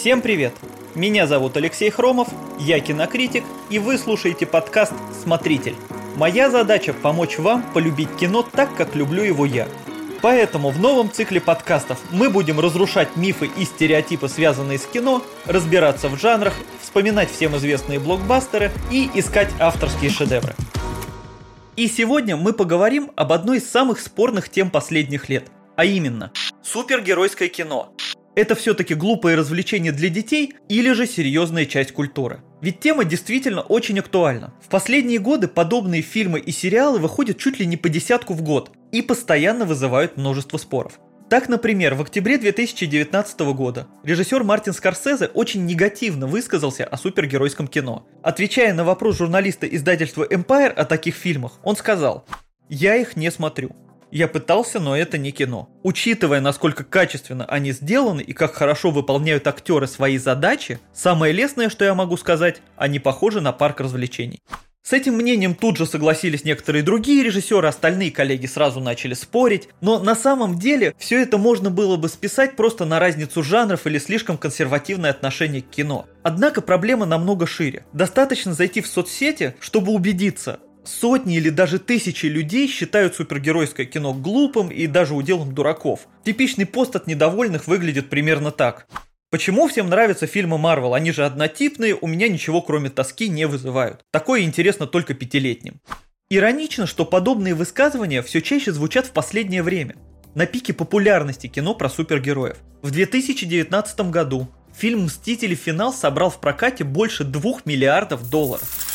Всем привет! Меня зовут Алексей Хромов, я кинокритик, и вы слушаете подкаст «Смотритель». Моя задача – помочь вам полюбить кино так, как люблю его я. Поэтому в новом цикле подкастов мы будем разрушать мифы и стереотипы, связанные с кино, разбираться в жанрах, вспоминать всем известные блокбастеры и искать авторские шедевры. И сегодня мы поговорим об одной из самых спорных тем последних лет, а именно супергеройское кино. Это все-таки глупое развлечение для детей или же серьезная часть культуры? Ведь тема действительно очень актуальна. В последние годы подобные фильмы и сериалы выходят чуть ли не по десятку в год и постоянно вызывают множество споров. Так, например, в октябре 2019 года режиссер Мартин Скорсезе очень негативно высказался о супергеройском кино. Отвечая на вопрос журналиста издательства Empire о таких фильмах, он сказал «Я их не смотрю. Я пытался, но это не кино. Учитывая, насколько качественно они сделаны и как хорошо выполняют актеры свои задачи, самое лестное, что я могу сказать, они похожи на парк развлечений. С этим мнением тут же согласились некоторые другие режиссеры, остальные коллеги сразу начали спорить, но на самом деле все это можно было бы списать просто на разницу жанров или слишком консервативное отношение к кино. Однако проблема намного шире. Достаточно зайти в соцсети, чтобы убедиться, Сотни или даже тысячи людей считают супергеройское кино глупым и даже уделом дураков. Типичный пост от недовольных выглядит примерно так. Почему всем нравятся фильмы Марвел? Они же однотипные, у меня ничего кроме тоски не вызывают. Такое интересно только пятилетним. Иронично, что подобные высказывания все чаще звучат в последнее время. На пике популярности кино про супергероев. В 2019 году фильм «Мстители. Финал» собрал в прокате больше 2 миллиардов долларов.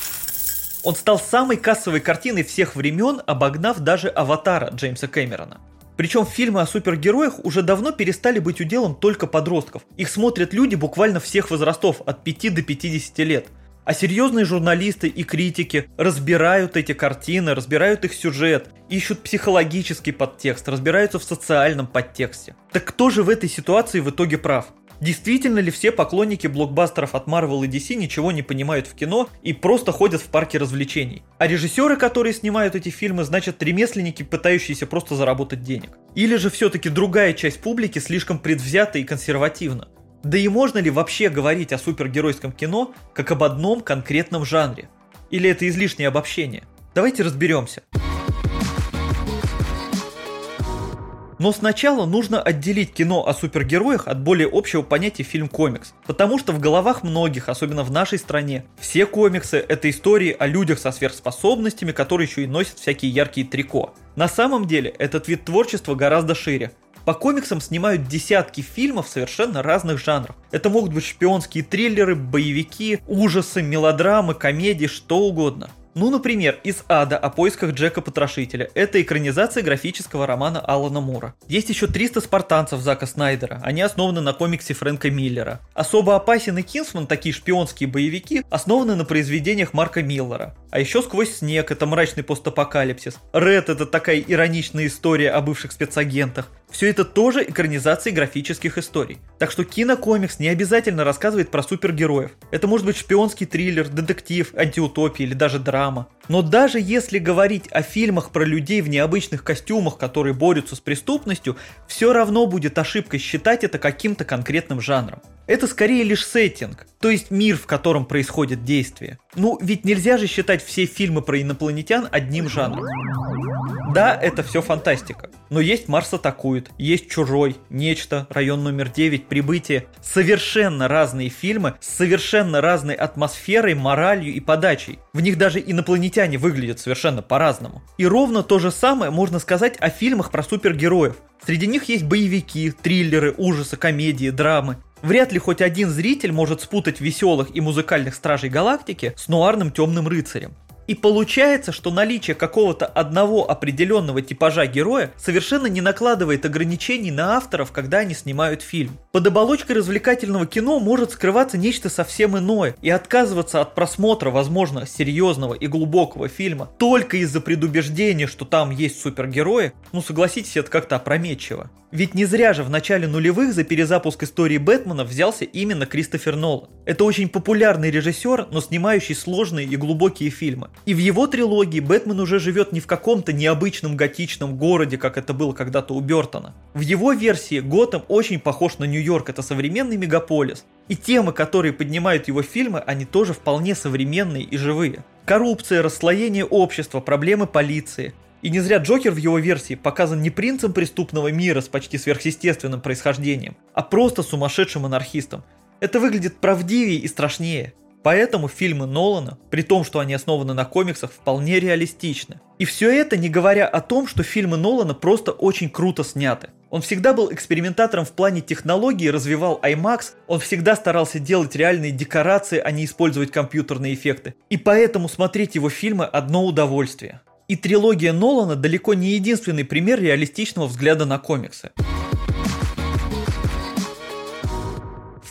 Он стал самой кассовой картиной всех времен, обогнав даже «Аватара» Джеймса Кэмерона. Причем фильмы о супергероях уже давно перестали быть уделом только подростков. Их смотрят люди буквально всех возрастов, от 5 до 50 лет. А серьезные журналисты и критики разбирают эти картины, разбирают их сюжет, ищут психологический подтекст, разбираются в социальном подтексте. Так кто же в этой ситуации в итоге прав? Действительно ли все поклонники блокбастеров от Marvel и DC ничего не понимают в кино и просто ходят в парке развлечений? А режиссеры, которые снимают эти фильмы, значит ремесленники, пытающиеся просто заработать денег? Или же все-таки другая часть публики слишком предвзята и консервативна? Да и можно ли вообще говорить о супергеройском кино как об одном конкретном жанре? Или это излишнее обобщение? Давайте разберемся. Но сначала нужно отделить кино о супергероях от более общего понятия фильм-комикс. Потому что в головах многих, особенно в нашей стране, все комиксы – это истории о людях со сверхспособностями, которые еще и носят всякие яркие трико. На самом деле, этот вид творчества гораздо шире. По комиксам снимают десятки фильмов совершенно разных жанров. Это могут быть шпионские триллеры, боевики, ужасы, мелодрамы, комедии, что угодно. Ну, например, из «Ада» о поисках Джека Потрошителя. Это экранизация графического романа Алана Мура. Есть еще 300 спартанцев Зака Снайдера. Они основаны на комиксе Фрэнка Миллера. Особо опасен и Кинсман, такие шпионские боевики, основаны на произведениях Марка Миллера. А еще «Сквозь снег» — это мрачный постапокалипсис. «Ред» — это такая ироничная история о бывших спецагентах. Все это тоже экранизации графических историй. Так что кинокомикс не обязательно рассказывает про супергероев. Это может быть шпионский триллер, детектив, антиутопия или даже драма. Но даже если говорить о фильмах про людей в необычных костюмах, которые борются с преступностью, все равно будет ошибкой считать это каким-то конкретным жанром. Это скорее лишь сеттинг, то есть мир, в котором происходит действие. Ну, ведь нельзя же считать все фильмы про инопланетян одним жанром. Да, это все фантастика. Но есть Марс атакует, есть Чужой, Нечто, Район номер 9, Прибытие. Совершенно разные фильмы с совершенно разной атмосферой, моралью и подачей. В них даже инопланетяне выглядят совершенно по-разному. И ровно то же самое можно сказать о фильмах про супергероев. Среди них есть боевики, триллеры, ужасы, комедии, драмы. Вряд ли хоть один зритель может спутать веселых и музыкальных Стражей Галактики с нуарным Темным Рыцарем. И получается, что наличие какого-то одного определенного типажа героя совершенно не накладывает ограничений на авторов, когда они снимают фильм. Под оболочкой развлекательного кино может скрываться нечто совсем иное, и отказываться от просмотра, возможно, серьезного и глубокого фильма только из-за предубеждения, что там есть супергерои, ну согласитесь, это как-то опрометчиво. Ведь не зря же в начале нулевых за перезапуск истории Бэтмена взялся именно Кристофер Нолан. Это очень популярный режиссер, но снимающий сложные и глубокие фильмы. И в его трилогии Бэтмен уже живет не в каком-то необычном готичном городе, как это было когда-то у Бертона. В его версии Готэм очень похож на Нью-Йорк, это современный мегаполис. И темы, которые поднимают его фильмы, они тоже вполне современные и живые. Коррупция, расслоение общества, проблемы полиции. И не зря Джокер в его версии показан не принцем преступного мира с почти сверхъестественным происхождением, а просто сумасшедшим анархистом. Это выглядит правдивее и страшнее. Поэтому фильмы Нолана, при том, что они основаны на комиксах, вполне реалистичны. И все это не говоря о том, что фильмы Нолана просто очень круто сняты. Он всегда был экспериментатором в плане технологии, развивал IMAX, он всегда старался делать реальные декорации, а не использовать компьютерные эффекты. И поэтому смотреть его фильмы одно удовольствие. И трилогия Нолана далеко не единственный пример реалистичного взгляда на комиксы.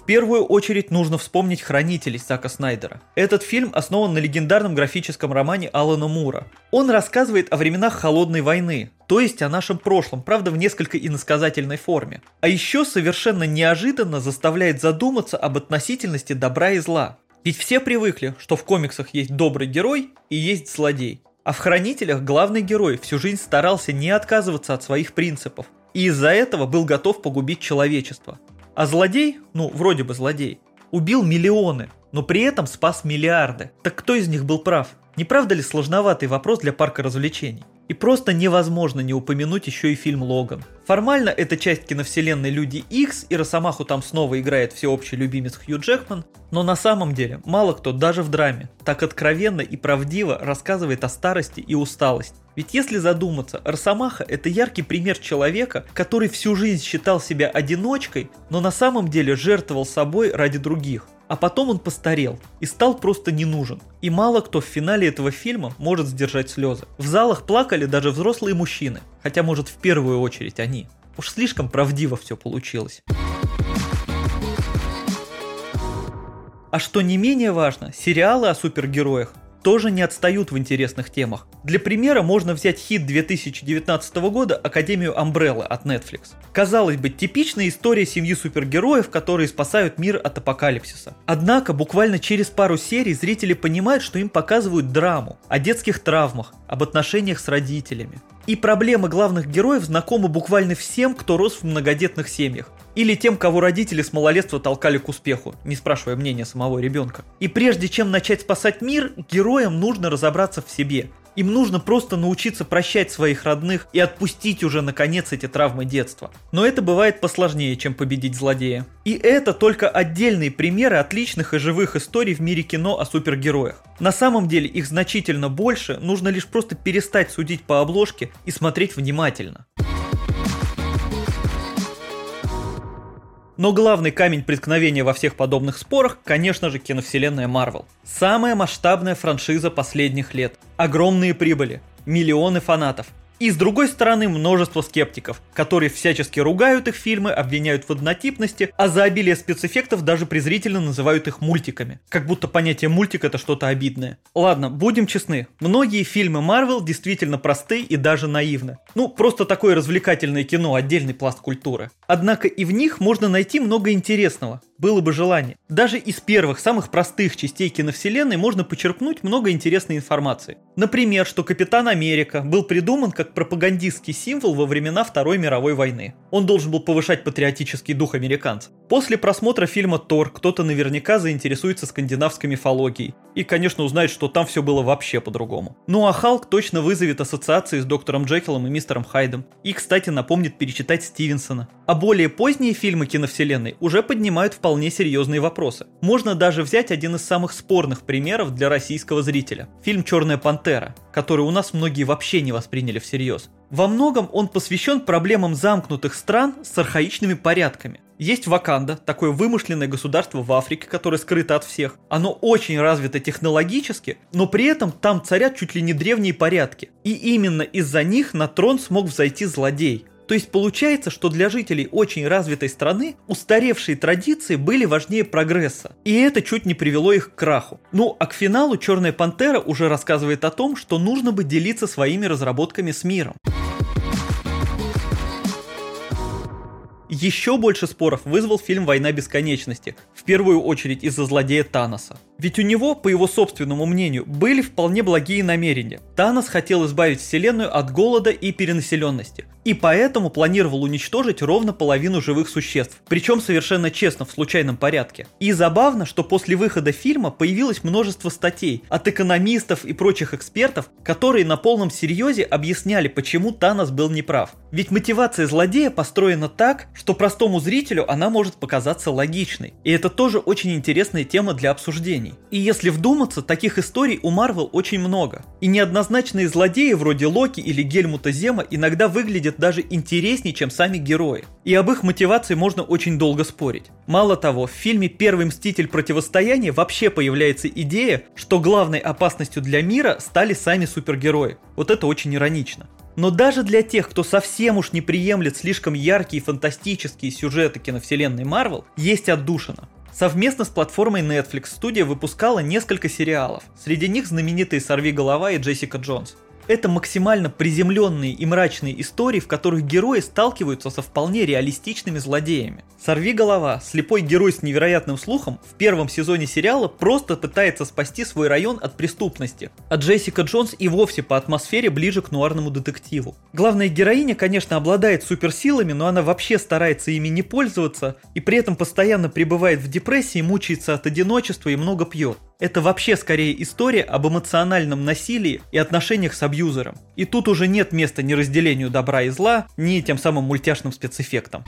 Первую очередь нужно вспомнить «Хранителей» Зака Снайдера. Этот фильм основан на легендарном графическом романе Алана Мура. Он рассказывает о временах Холодной войны, то есть о нашем прошлом, правда в несколько иносказательной форме. А еще совершенно неожиданно заставляет задуматься об относительности добра и зла. Ведь все привыкли, что в комиксах есть добрый герой и есть злодей. А в «Хранителях» главный герой всю жизнь старался не отказываться от своих принципов. И из-за этого был готов погубить человечество. А злодей, ну вроде бы злодей, убил миллионы, но при этом спас миллиарды. Так кто из них был прав? Не правда ли сложноватый вопрос для парка развлечений? И просто невозможно не упомянуть еще и фильм «Логан». Формально это часть киновселенной «Люди Икс», и Росомаху там снова играет всеобщий любимец Хью Джекман, но на самом деле мало кто даже в драме так откровенно и правдиво рассказывает о старости и усталости. Ведь если задуматься, Росомаха – это яркий пример человека, который всю жизнь считал себя одиночкой, но на самом деле жертвовал собой ради других. А потом он постарел и стал просто не нужен. И мало кто в финале этого фильма может сдержать слезы. В залах плакали даже взрослые мужчины, хотя может в первую очередь они. Уж слишком правдиво все получилось. А что не менее важно, сериалы о супергероях тоже не отстают в интересных темах. Для примера можно взять хит 2019 года «Академию Амбреллы» от Netflix. Казалось бы, типичная история семьи супергероев, которые спасают мир от апокалипсиса. Однако, буквально через пару серий зрители понимают, что им показывают драму о детских травмах, об отношениях с родителями. И проблемы главных героев знакомы буквально всем, кто рос в многодетных семьях. Или тем, кого родители с малолетства толкали к успеху, не спрашивая мнения самого ребенка. И прежде чем начать спасать мир, героям нужно разобраться в себе. Им нужно просто научиться прощать своих родных и отпустить уже наконец эти травмы детства. Но это бывает посложнее, чем победить злодея. И это только отдельные примеры отличных и живых историй в мире кино о супергероях. На самом деле их значительно больше, нужно лишь просто перестать судить по обложке и смотреть внимательно. Но главный камень преткновения во всех подобных спорах, конечно же, киновселенная Marvel. Самая масштабная франшиза последних лет. Огромные прибыли, миллионы фанатов, и с другой стороны множество скептиков, которые всячески ругают их фильмы, обвиняют в однотипности, а за обилие спецэффектов даже презрительно называют их мультиками. Как будто понятие мультик это что-то обидное. Ладно, будем честны, многие фильмы Marvel действительно просты и даже наивны. Ну, просто такое развлекательное кино, отдельный пласт культуры. Однако и в них можно найти много интересного, было бы желание. Даже из первых, самых простых частей киновселенной можно почерпнуть много интересной информации. Например, что Капитан Америка был придуман как пропагандистский символ во времена Второй мировой войны. Он должен был повышать патриотический дух американцев. После просмотра фильма Тор кто-то наверняка заинтересуется скандинавской мифологией. И, конечно, узнает, что там все было вообще по-другому. Ну а Халк точно вызовет ассоциации с доктором Джекилом и мистером Хайдом. И, кстати, напомнит перечитать Стивенсона. А более поздние фильмы киновселенной уже поднимают вполне серьезные вопросы. Можно даже взять один из самых спорных примеров для российского зрителя. Фильм «Черная пантера», который у нас многие вообще не восприняли всерьез. Во многом он посвящен проблемам замкнутых стран с архаичными порядками. Есть Ваканда, такое вымышленное государство в Африке, которое скрыто от всех. Оно очень развито технологически, но при этом там царят чуть ли не древние порядки. И именно из-за них на трон смог взойти злодей. То есть получается, что для жителей очень развитой страны устаревшие традиции были важнее прогресса. И это чуть не привело их к краху. Ну а к финалу Черная Пантера уже рассказывает о том, что нужно бы делиться своими разработками с миром. Еще больше споров вызвал фильм «Война бесконечности», в первую очередь из-за злодея Таноса. Ведь у него, по его собственному мнению, были вполне благие намерения. Танос хотел избавить вселенную от голода и перенаселенности, и поэтому планировал уничтожить ровно половину живых существ, причем совершенно честно, в случайном порядке. И забавно, что после выхода фильма появилось множество статей от экономистов и прочих экспертов, которые на полном серьезе объясняли, почему Танос был неправ. Ведь мотивация злодея построена так, что простому зрителю она может показаться логичной. И это тоже очень интересная тема для обсуждений. И если вдуматься, таких историй у Марвел очень много. И неоднозначные злодеи вроде Локи или Гельмута Зема иногда выглядят даже интереснее, чем сами герои. И об их мотивации можно очень долго спорить. Мало того, в фильме «Первый мститель противостояния» вообще появляется идея, что главной опасностью для мира стали сами супергерои. Вот это очень иронично. Но даже для тех, кто совсем уж не приемлет слишком яркие фантастические сюжеты киновселенной Марвел, есть отдушина. Совместно с платформой Netflix студия выпускала несколько сериалов. Среди них знаменитые «Сорви голова» и «Джессика Джонс». Это максимально приземленные и мрачные истории, в которых герои сталкиваются со вполне реалистичными злодеями. Сорви голова, слепой герой с невероятным слухом, в первом сезоне сериала просто пытается спасти свой район от преступности. А Джессика Джонс и вовсе по атмосфере ближе к нуарному детективу. Главная героиня, конечно, обладает суперсилами, но она вообще старается ими не пользоваться и при этом постоянно пребывает в депрессии, мучается от одиночества и много пьет. Это вообще скорее история об эмоциональном насилии и отношениях с абьюзером. И тут уже нет места ни разделению добра и зла, ни тем самым мультяшным спецэффектам.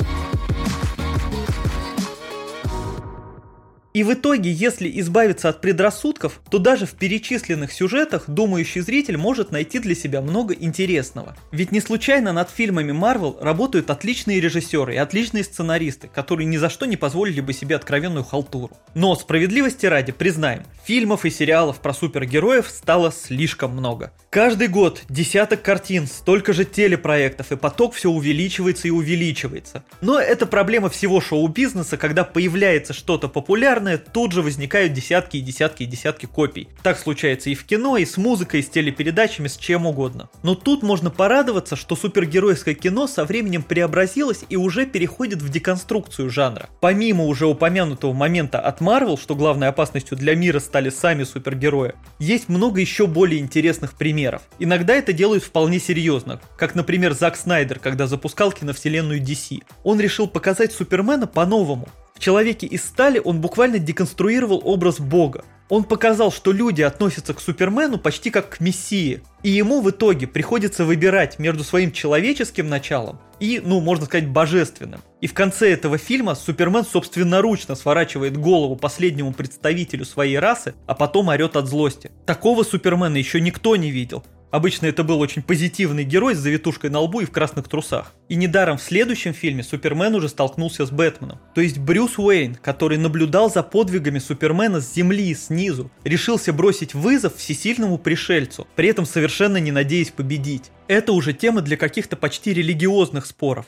И в итоге, если избавиться от предрассудков, то даже в перечисленных сюжетах думающий зритель может найти для себя много интересного. Ведь не случайно над фильмами Marvel работают отличные режиссеры и отличные сценаристы, которые ни за что не позволили бы себе откровенную халтуру. Но справедливости ради, признаем, фильмов и сериалов про супергероев стало слишком много. Каждый год десяток картин, столько же телепроектов, и поток все увеличивается и увеличивается. Но это проблема всего шоу-бизнеса, когда появляется что-то популярное, популярное, тут же возникают десятки и десятки и десятки копий. Так случается и в кино, и с музыкой, и с телепередачами, с чем угодно. Но тут можно порадоваться, что супергеройское кино со временем преобразилось и уже переходит в деконструкцию жанра. Помимо уже упомянутого момента от Marvel, что главной опасностью для мира стали сами супергерои, есть много еще более интересных примеров. Иногда это делают вполне серьезно, как, например, Зак Снайдер, когда запускал киновселенную DC. Он решил показать Супермена по-новому, в «Человеке из стали» он буквально деконструировал образ Бога. Он показал, что люди относятся к Супермену почти как к Мессии, и ему в итоге приходится выбирать между своим человеческим началом и, ну, можно сказать, божественным. И в конце этого фильма Супермен собственноручно сворачивает голову последнему представителю своей расы, а потом орет от злости. Такого Супермена еще никто не видел. Обычно это был очень позитивный герой с завитушкой на лбу и в красных трусах. И недаром в следующем фильме Супермен уже столкнулся с Бэтменом. То есть Брюс Уэйн, который наблюдал за подвигами Супермена с земли и снизу, решился бросить вызов всесильному пришельцу, при этом совершенно не надеясь победить. Это уже тема для каких-то почти религиозных споров.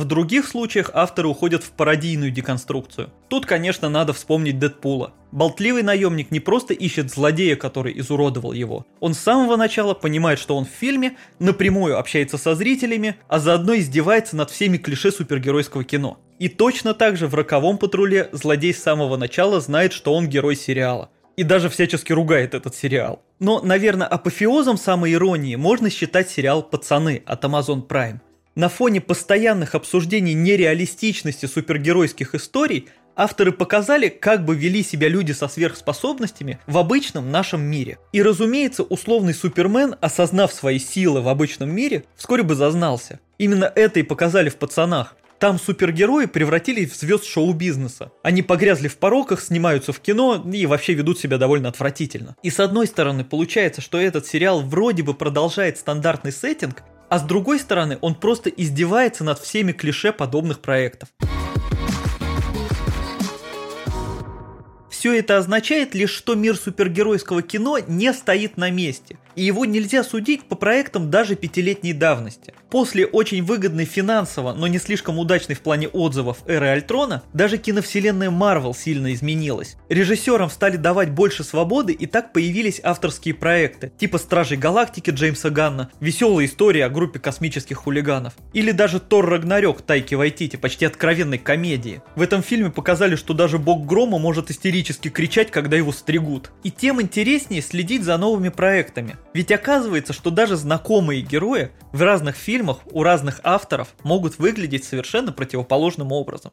В других случаях авторы уходят в пародийную деконструкцию. Тут, конечно, надо вспомнить Дэдпула. Болтливый наемник не просто ищет злодея, который изуродовал его. Он с самого начала понимает, что он в фильме, напрямую общается со зрителями, а заодно издевается над всеми клише супергеройского кино. И точно так же в «Роковом патруле» злодей с самого начала знает, что он герой сериала. И даже всячески ругает этот сериал. Но, наверное, апофеозом самой иронии можно считать сериал «Пацаны» от Amazon Prime. На фоне постоянных обсуждений нереалистичности супергеройских историй авторы показали, как бы вели себя люди со сверхспособностями в обычном нашем мире. И разумеется, условный Супермен, осознав свои силы в обычном мире, вскоре бы зазнался. Именно это и показали в «Пацанах». Там супергерои превратились в звезд шоу-бизнеса. Они погрязли в пороках, снимаются в кино и вообще ведут себя довольно отвратительно. И с одной стороны, получается, что этот сериал вроде бы продолжает стандартный сеттинг, а с другой стороны он просто издевается над всеми клише подобных проектов. Все это означает лишь, что мир супергеройского кино не стоит на месте – и его нельзя судить по проектам даже пятилетней давности. После очень выгодной финансово, но не слишком удачной в плане отзывов эры Альтрона, даже киновселенная Марвел сильно изменилась. Режиссерам стали давать больше свободы и так появились авторские проекты, типа Стражей Галактики Джеймса Ганна, веселая история о группе космических хулиганов, или даже Тор Рагнарёк Тайки Вайтити, почти откровенной комедии. В этом фильме показали, что даже бог Грома может истерически кричать, когда его стригут. И тем интереснее следить за новыми проектами. Ведь оказывается, что даже знакомые герои в разных фильмах у разных авторов могут выглядеть совершенно противоположным образом.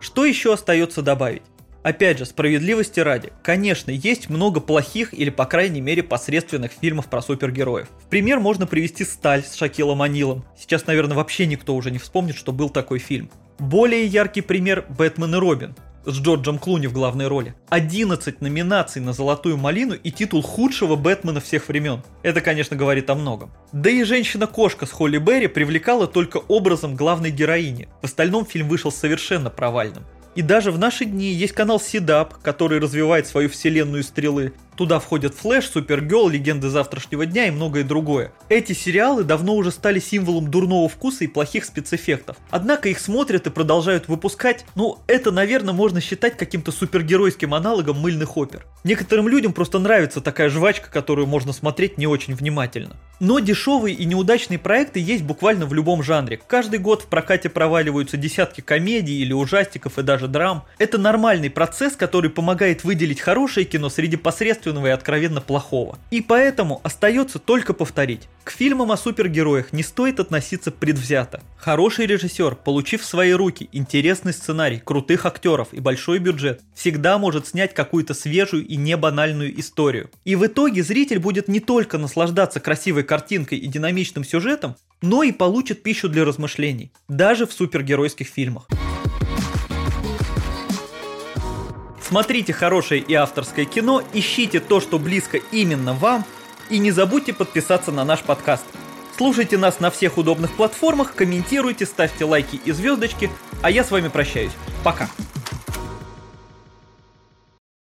Что еще остается добавить? Опять же, справедливости ради, конечно, есть много плохих или, по крайней мере, посредственных фильмов про супергероев. В пример можно привести «Сталь» с Шакилом Анилом. Сейчас, наверное, вообще никто уже не вспомнит, что был такой фильм. Более яркий пример «Бэтмен и Робин», с Джорджем Клуни в главной роли. 11 номинаций на «Золотую малину» и титул худшего Бэтмена всех времен. Это, конечно, говорит о многом. Да и «Женщина-кошка» с Холли Берри привлекала только образом главной героини. В остальном фильм вышел совершенно провальным. И даже в наши дни есть канал Сидап, который развивает свою вселенную стрелы. Туда входят Флэш, Супергерл, Легенды завтрашнего дня и многое другое. Эти сериалы давно уже стали символом дурного вкуса и плохих спецэффектов. Однако их смотрят и продолжают выпускать, ну это, наверное, можно считать каким-то супергеройским аналогом мыльных опер. Некоторым людям просто нравится такая жвачка, которую можно смотреть не очень внимательно. Но дешевые и неудачные проекты есть буквально в любом жанре. Каждый год в прокате проваливаются десятки комедий или ужастиков и даже драм. Это нормальный процесс, который помогает выделить хорошее кино среди посредств качественного и откровенно плохого. И поэтому остается только повторить. К фильмам о супергероях не стоит относиться предвзято. Хороший режиссер, получив в свои руки интересный сценарий, крутых актеров и большой бюджет, всегда может снять какую-то свежую и не банальную историю. И в итоге зритель будет не только наслаждаться красивой картинкой и динамичным сюжетом, но и получит пищу для размышлений, даже в супергеройских фильмах. Смотрите хорошее и авторское кино, ищите то, что близко именно вам, и не забудьте подписаться на наш подкаст. Слушайте нас на всех удобных платформах, комментируйте, ставьте лайки и звездочки, а я с вами прощаюсь. Пока.